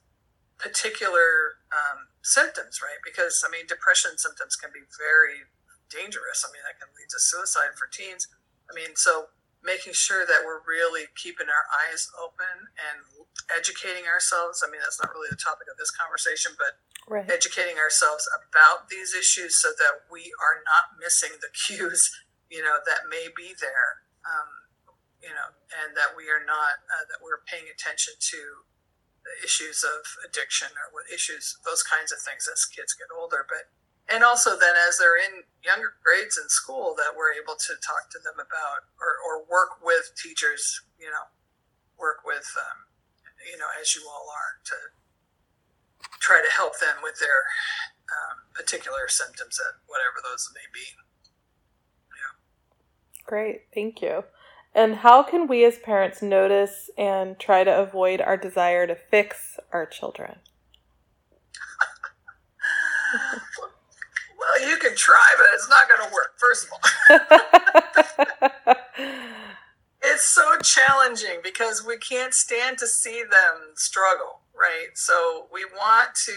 particular um, symptoms, right? Because I mean, depression symptoms can be very dangerous. I mean, that can lead to suicide for teens. I mean, so making sure that we're really keeping our eyes open and educating ourselves. I mean, that's not really the topic of this conversation, but right. educating ourselves about these issues so that we are not missing the (laughs) cues, you know, that may be there, um, you know, and that we are not, uh, that we're paying attention to issues of addiction or what issues, those kinds of things as kids get older. But and also then as they're in younger grades in school that we're able to talk to them about or, or work with teachers you know work with um, you know as you all are to try to help them with their um, particular symptoms that whatever those may be. Yeah. Great. Thank you and how can we as parents notice and try to avoid our desire to fix our children Well, you can try, but it's not going to work, first of all. (laughs) it's so challenging because we can't stand to see them struggle, right? So we want to,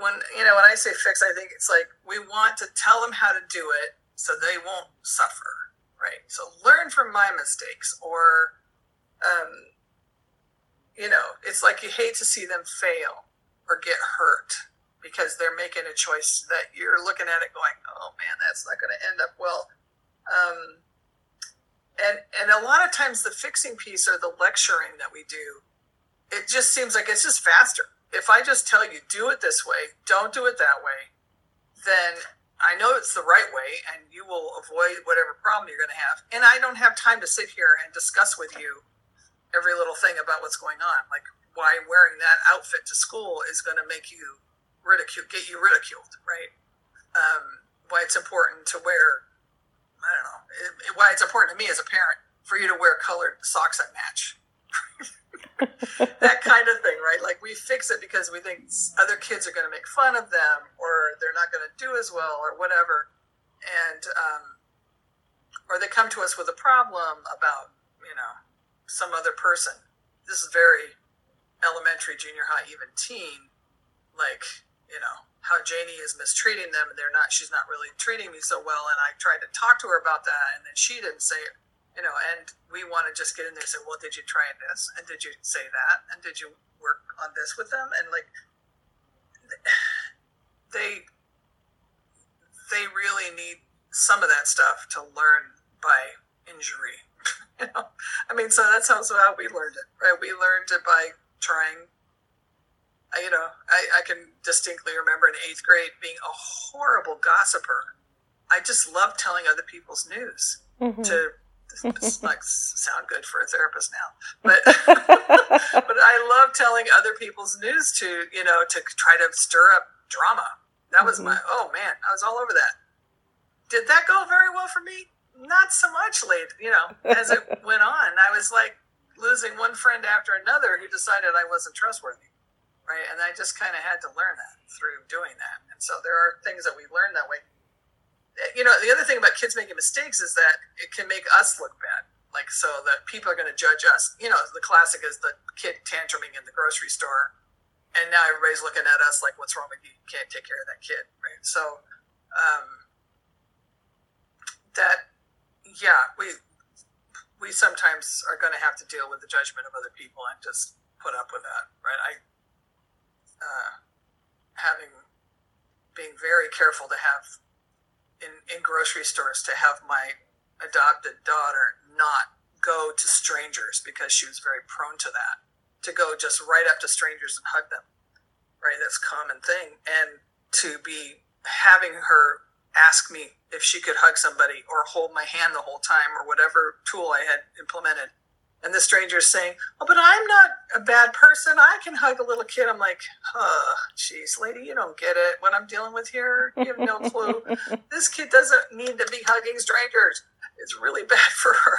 when, you know, when I say fix, I think it's like we want to tell them how to do it so they won't suffer, right? So learn from my mistakes or, um, you know, it's like you hate to see them fail or get hurt because they're making a choice that you're looking at it going, oh man, that's not going to end up well. Um, and and a lot of times the fixing piece or the lecturing that we do, it just seems like it's just faster. If I just tell you do it this way, don't do it that way, then I know it's the right way, and you will avoid whatever problem you're going to have. And I don't have time to sit here and discuss with you every little thing about what's going on, like why wearing that outfit to school is going to make you ridicule, get you ridiculed, right? Um, why it's important to wear, I don't know, it, why it's important to me as a parent for you to wear colored socks that match. (laughs) (laughs) that kind of thing, right? Like we fix it because we think other kids are going to make fun of them or they're not going to do as well or whatever. And, um, or they come to us with a problem about, you know, some other person. This is very elementary, junior high, even teen. Like, you know, how Janie is mistreating them and they're not, she's not really treating me so well. And I tried to talk to her about that and then she didn't say it you know, and we want to just get in there and say, well, did you try this? And did you say that? And did you work on this with them? And like, (sighs) they, they really need some of that stuff to learn by injury. (laughs) you know, I mean, so that's how, so how we learned it, right? We learned it by trying. I, you know, I, I can distinctly remember in eighth grade being a horrible gossiper. I just loved telling other people's news mm-hmm. to this (laughs) might sound good for a therapist now, but (laughs) but I love telling other people's news to you know to try to stir up drama. That was mm-hmm. my oh man, I was all over that. Did that go very well for me? Not so much late, you know, as it (laughs) went on. I was like losing one friend after another who decided I wasn't trustworthy. Right. And I just kind of had to learn that through doing that. And so there are things that we learn that way you know, the other thing about kids making mistakes is that it can make us look bad. Like, so that people are going to judge us. You know, the classic is the kid tantruming in the grocery store. And now everybody's looking at us like, what's wrong with you? You can't take care of that kid. Right. So, um, that, yeah, we, we sometimes are going to have to deal with the judgment of other people and just put up with that. Right. I, uh, having, being very careful to have in, in grocery stores to have my adopted daughter not go to strangers because she was very prone to that. To go just right up to strangers and hug them, right? That's a common thing. And to be having her ask me if she could hug somebody or hold my hand the whole time or whatever tool I had implemented and the stranger is saying, "Oh, but I'm not a bad person. I can hug a little kid." I'm like, "Oh, jeez, lady, you don't get it. What I'm dealing with here, you have no clue. (laughs) this kid doesn't need to be hugging strangers. It's really bad (laughs) for her."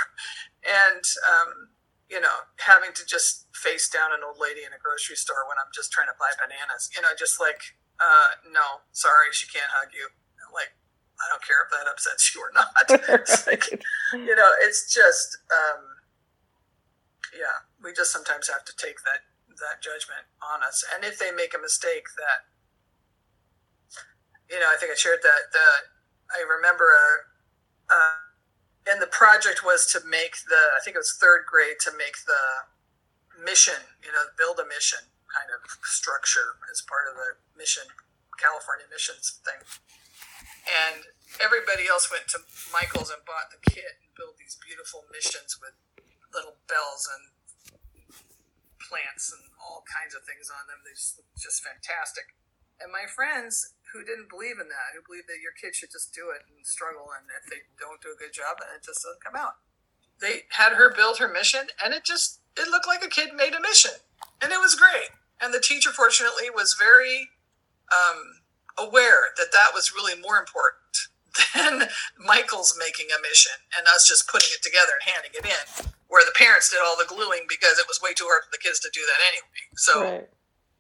And um, you know, having to just face down an old lady in a grocery store when I'm just trying to buy bananas. You know, just like, uh, "No, sorry, she can't hug you." Like, I don't care if that upsets you or not. (laughs) like, you know, it's just. Um, yeah, we just sometimes have to take that that judgment on us. And if they make a mistake, that you know, I think I shared that. I remember a, uh, and the project was to make the I think it was third grade to make the mission, you know, build a mission kind of structure as part of the mission California missions thing. And everybody else went to Michael's and bought the kit and built these beautiful missions with little bells and plants and all kinds of things on them. They're just, just fantastic. And my friends who didn't believe in that, who believed that your kid should just do it and struggle, and if they don't do a good job, then it just doesn't come out. They had her build her mission, and it just it looked like a kid made a mission, and it was great. And the teacher, fortunately, was very um, aware that that was really more important (laughs) than Michael's making a mission and us just putting it together and handing it in where the parents did all the gluing because it was way too hard for the kids to do that anyway. So right.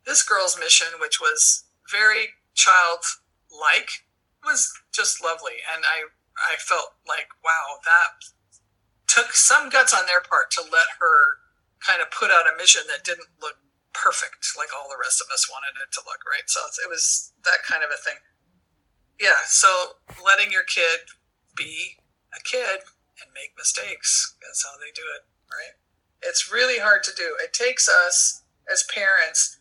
this girl's mission, which was very child-like, was just lovely, and I I felt like wow, that took some guts on their part to let her kind of put out a mission that didn't look perfect like all the rest of us wanted it to look, right? So it was that kind of a thing. Yeah, so letting your kid be a kid and make mistakes. That's how they do it, right? It's really hard to do. It takes us as parents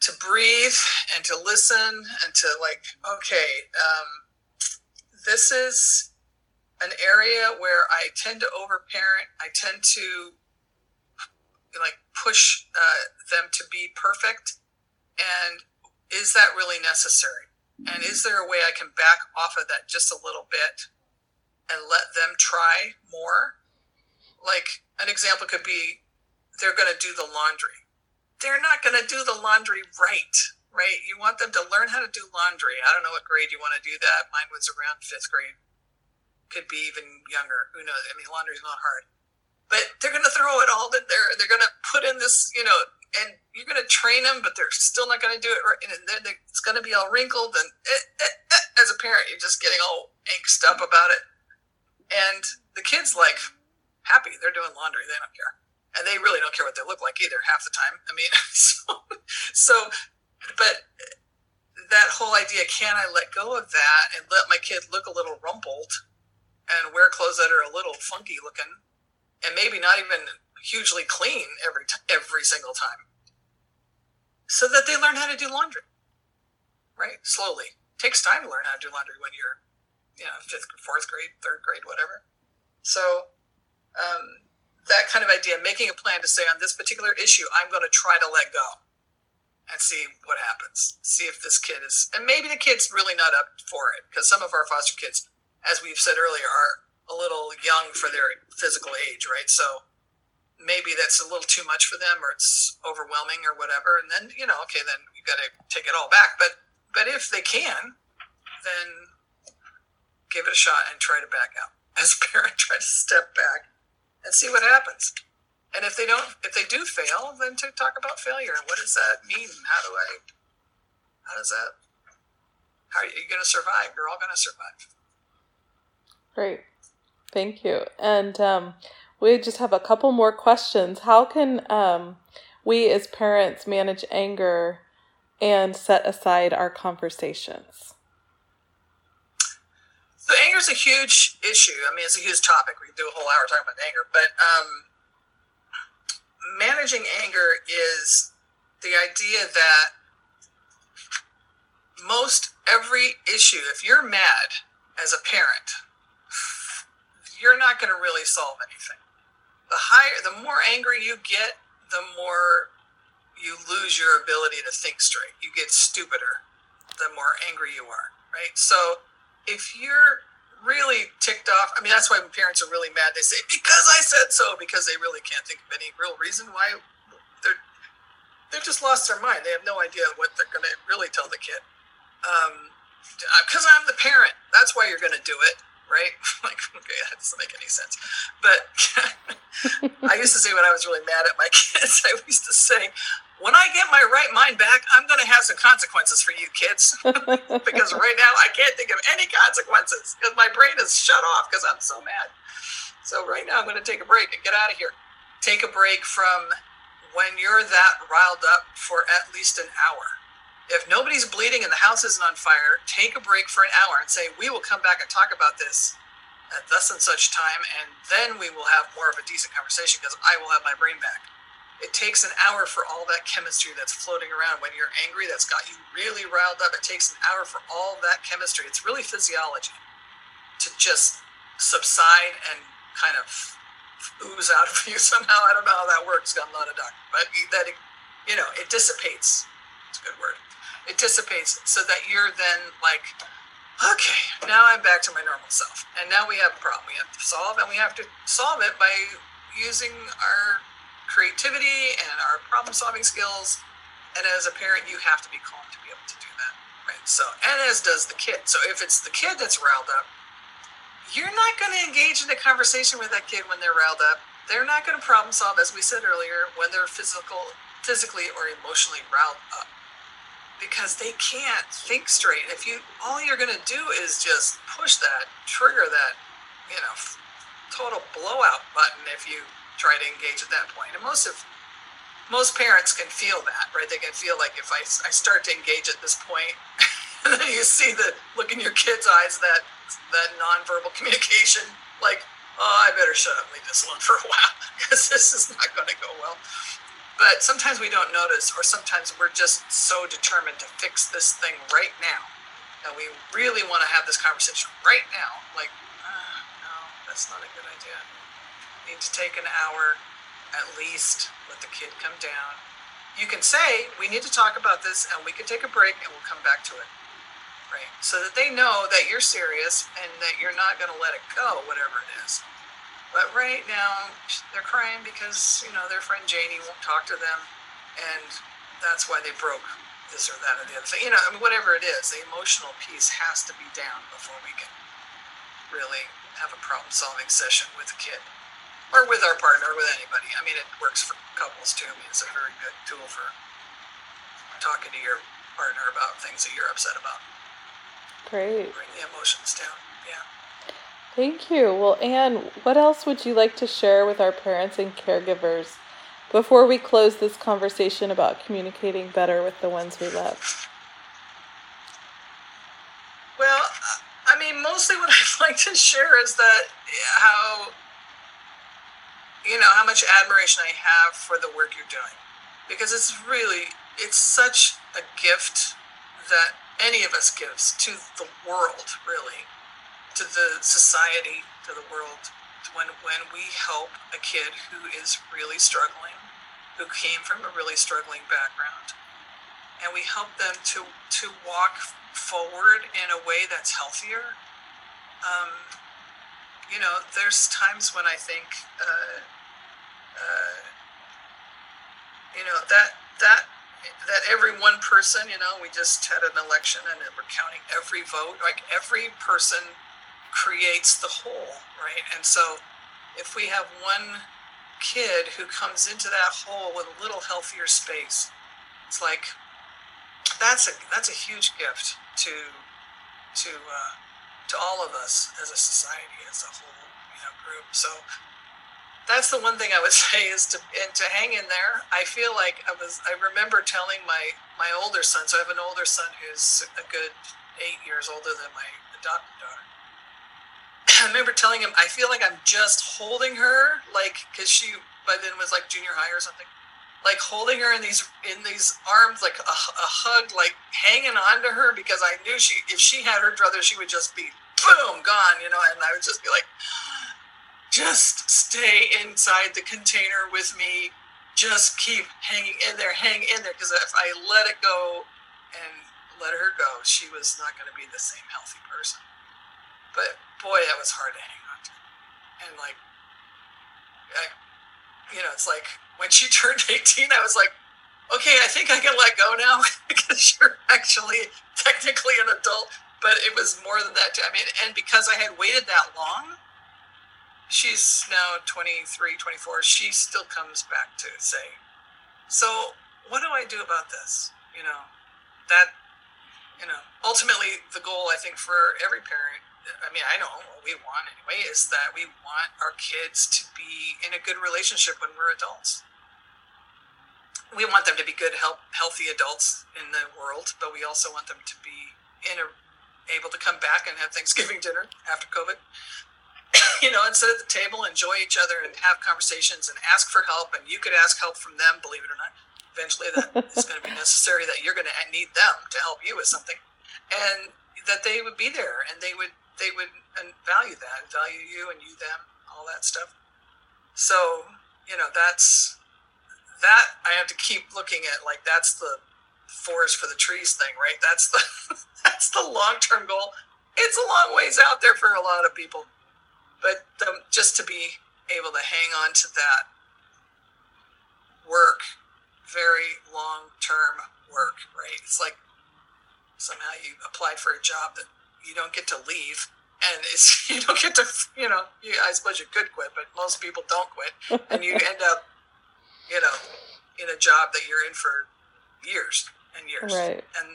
to breathe and to listen and to like, okay, um, this is an area where I tend to overparent. I tend to like push uh, them to be perfect. And is that really necessary? And is there a way I can back off of that just a little bit and let them try more? Like an example could be they're going to do the laundry. They're not going to do the laundry right, right? You want them to learn how to do laundry. I don't know what grade you want to do that. Mine was around fifth grade. Could be even younger. Who knows? I mean, laundry's not hard. But they're going to throw it all in there. They're going to put in this, you know, and you're going to train them, but they're still not going to do it right. And then it's going to be all wrinkled. And eh, eh, eh, as a parent, you're just getting all angst up about it. And the kid's like happy. They're doing laundry. They don't care. And they really don't care what they look like either half the time. I mean, (laughs) so, so but that whole idea can I let go of that and let my kid look a little rumpled and wear clothes that are a little funky looking and maybe not even hugely clean every t- every single time so that they learn how to do laundry right slowly takes time to learn how to do laundry when you're you know fifth fourth grade third grade whatever. So um, that kind of idea making a plan to say on this particular issue i'm going to try to let go and see what happens see if this kid is and maybe the kid's really not up for it because some of our foster kids as we've said earlier are a little young for their physical age right? So maybe that's a little too much for them or it's overwhelming or whatever and then you know okay then you got to take it all back. But but if they can then give it a shot and try to back out. (laughs) As a parent try to step back and see what happens. And if they don't if they do fail then to talk about failure. What does that mean? How do i how does that how are you going to survive? You're all going to survive. Great. Thank you. And um, we just have a couple more questions. How can um, we as parents manage anger and set aside our conversations? So anger is a huge issue. I mean, it's a huge topic. We do a whole hour talking about anger, but um, managing anger is the idea that most every issue, if you're mad as a parent, you're not going to really solve anything the higher, the more angry you get, the more you lose your ability to think straight. You get stupider the more angry you are, right? So if you're really ticked off, I mean, that's why parents are really mad, they say, because I said so, because they really can't think of any real reason why they're, they've just lost their mind. They have no idea what they're going to really tell the kid. Because um, I'm the parent. That's why you're going to do it right? (laughs) like, okay, that doesn't make any sense. But (laughs) I used to say when I was really mad at my (laughs) kids, I used to say, when I get my right mind back, I'm going to have some consequences for you kids. (laughs) because right now I can't think of any consequences because my brain is shut off because I'm so mad. So right now I'm going to take a break and get out of here. Take a break from when you're that riled up for at least an hour if nobody's bleeding and the house isn't on fire, take a break for an hour and say, we will come back and talk about this at thus and such time, and then we will have more of a decent conversation because I will have my brain back. It takes an hour for all that chemistry that's floating around. When you're angry, that's got you really riled up. It takes an hour for all that chemistry. It's really physiology to just subside and kind of ooze out of (laughs) you somehow. I don't know how that works. I'm not a doctor, but that you know it dissipates. It's a good word it dissipates so that you're then like okay now i'm back to my normal self and now we have a problem we have to solve and we have to solve it by using our creativity and our problem solving skills. And as a parent you have to be calm to be able to do that right? So and as does the kid. So if it's the kid that's riled up you're not going to engage in a conversation with that kid when they're riled up. They're not going to problem solve as we said earlier when they're physical physically or emotionally riled up. Because they can't think straight. If you all you're going to do is just push that trigger that you know total blowout button if you try to engage at that point. And most of most parents can feel that, right? They can feel like if I, I start to engage at this point, (laughs) and then you see the look in your kid's eyes that that nonverbal communication, like oh, I better shut up and leave this alone for a while (laughs) because this is not going to go well. But sometimes we don't notice, or sometimes we're just so determined to fix this thing right now. And we really want to have this conversation right now. Like, uh, no, that's not a good idea. Need to take an hour at least, let the kid come down. You can say, we need to talk about this and we can take a break and we'll come back to it. Right? So that they know that you're serious and that you're not going to let it go, whatever it is. But right now, they're crying because, you know, their friend Janie won't talk to them. And that's why they broke this or that or the other thing. You know, I mean, whatever it is, the emotional piece has to be down before we can really have a problem solving session with a kid or with our partner with anybody. I mean, it works for couples too. I mean, it's a very good tool for talking to your partner about things that you're upset about. Great. Bring the emotions down. Yeah. Thank you. Well, Ann, what else would you like to share with our parents and caregivers before we close this conversation about communicating better with the ones we love? Well, I mean, mostly what (laughs) I'd like to share is that how, you know, how much admiration I have for the work you're doing. Because it's really, it's such a gift that any of us gives to the world, really to the society, to the world, when when we help a kid who is really struggling, who came from a really struggling background, and we help them to to walk forward in a way that's healthier. Um, you know, there's times when I think, uh, uh, you know, that that that every one person, you know, we just had an election and we're counting every vote. Like every person creates the whole, right? And so if we have one kid who comes into that whole with a little healthier space, it's like that's a that's a huge gift to to uh, to all of us as a society, as a whole, you know, group. So that's the one thing I would (laughs) say is to and to hang in there. I feel like I was I remember telling my my older son. So I have an older son who's a good eight years older than my adopted daughter (clears throat) I remember telling him, I feel like I'm just holding her, like, because she by then was like junior high or something, like holding her in these in these arms, like a, a hug, like hanging on to her because I knew she, if she had her brother, she would just be boom gone, you know, and I would just be like, just stay inside the container with me, just keep hanging in there, hang in there, because if I let it go and let her go, she was not going to be the same healthy person. But boy, that was hard to hang on to. And like, I, you know, it's like when she (laughs) turned 18, I was like, okay, I think I can let go now (laughs) because you're actually technically an adult. But it was more than that. Too. I mean, and because I had waited that long, she's now 23, 24. She still comes back to say, so what do I do about this? You know, that, you know, ultimately the goal I think for every parent I mean, I know what we want anyway is that we want our kids to be in a good relationship when we're adults. We want them to be good, help, healthy adults in the world, but we also want them to be in a, able to come back and have Thanksgiving dinner after COVID. (coughs) you know, and sit at the table, enjoy each other, and have conversations, and ask for help. And you could ask help from them, believe it or not. Eventually, that (laughs) is going to be necessary. That you're going to need them to help you with something, and that they would be there and they would they would value that, and value you and you them, all that stuff. So, you know, that's that I have to keep looking at like that's the forest for the trees thing, right? That's the (laughs) that's the long term goal. It's a long ways out there for a lot of people, but the, just to be able to hang on to that work, very long term work, right? It's like somehow you applied for a job that you don't get to leave and it's (laughs) you don't get to you know you, i suppose you could quit but most people don't quit and you end up you know in a job that you're in for years and years. Right. And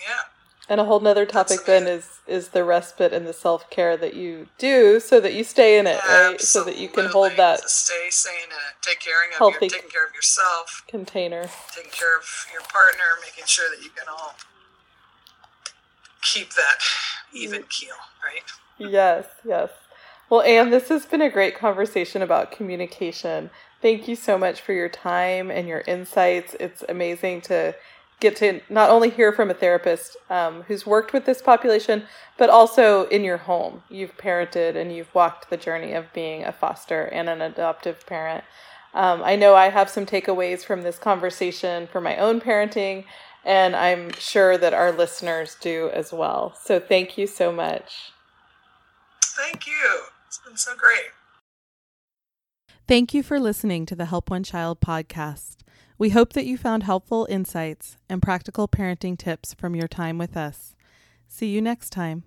yeah and a whole nother topic then is is the respite and the self care that you do so that you stay in it, right? So that you can hold that stay sane in it, take care of healthy your, taking care of yourself, container, taking care of your partner, making sure that you can all keep that even keel, right? yes, yes. Well, Ann, this has been a great conversation about communication. Thank you so much for your time and your insights. It's amazing to get to not only hear from a therapist um, who's worked with this population, but also in your home. You've parented and you've walked the journey of being a foster and an adoptive parent. Um, I know I have some takeaways from this conversation for my own parenting, and I'm sure that our listeners do as well. So thank you so much. Thank you. It's been so great. Thank you for listening to the Help One Child podcast. We hope that you found helpful insights and practical parenting tips from your time with us. See you next time.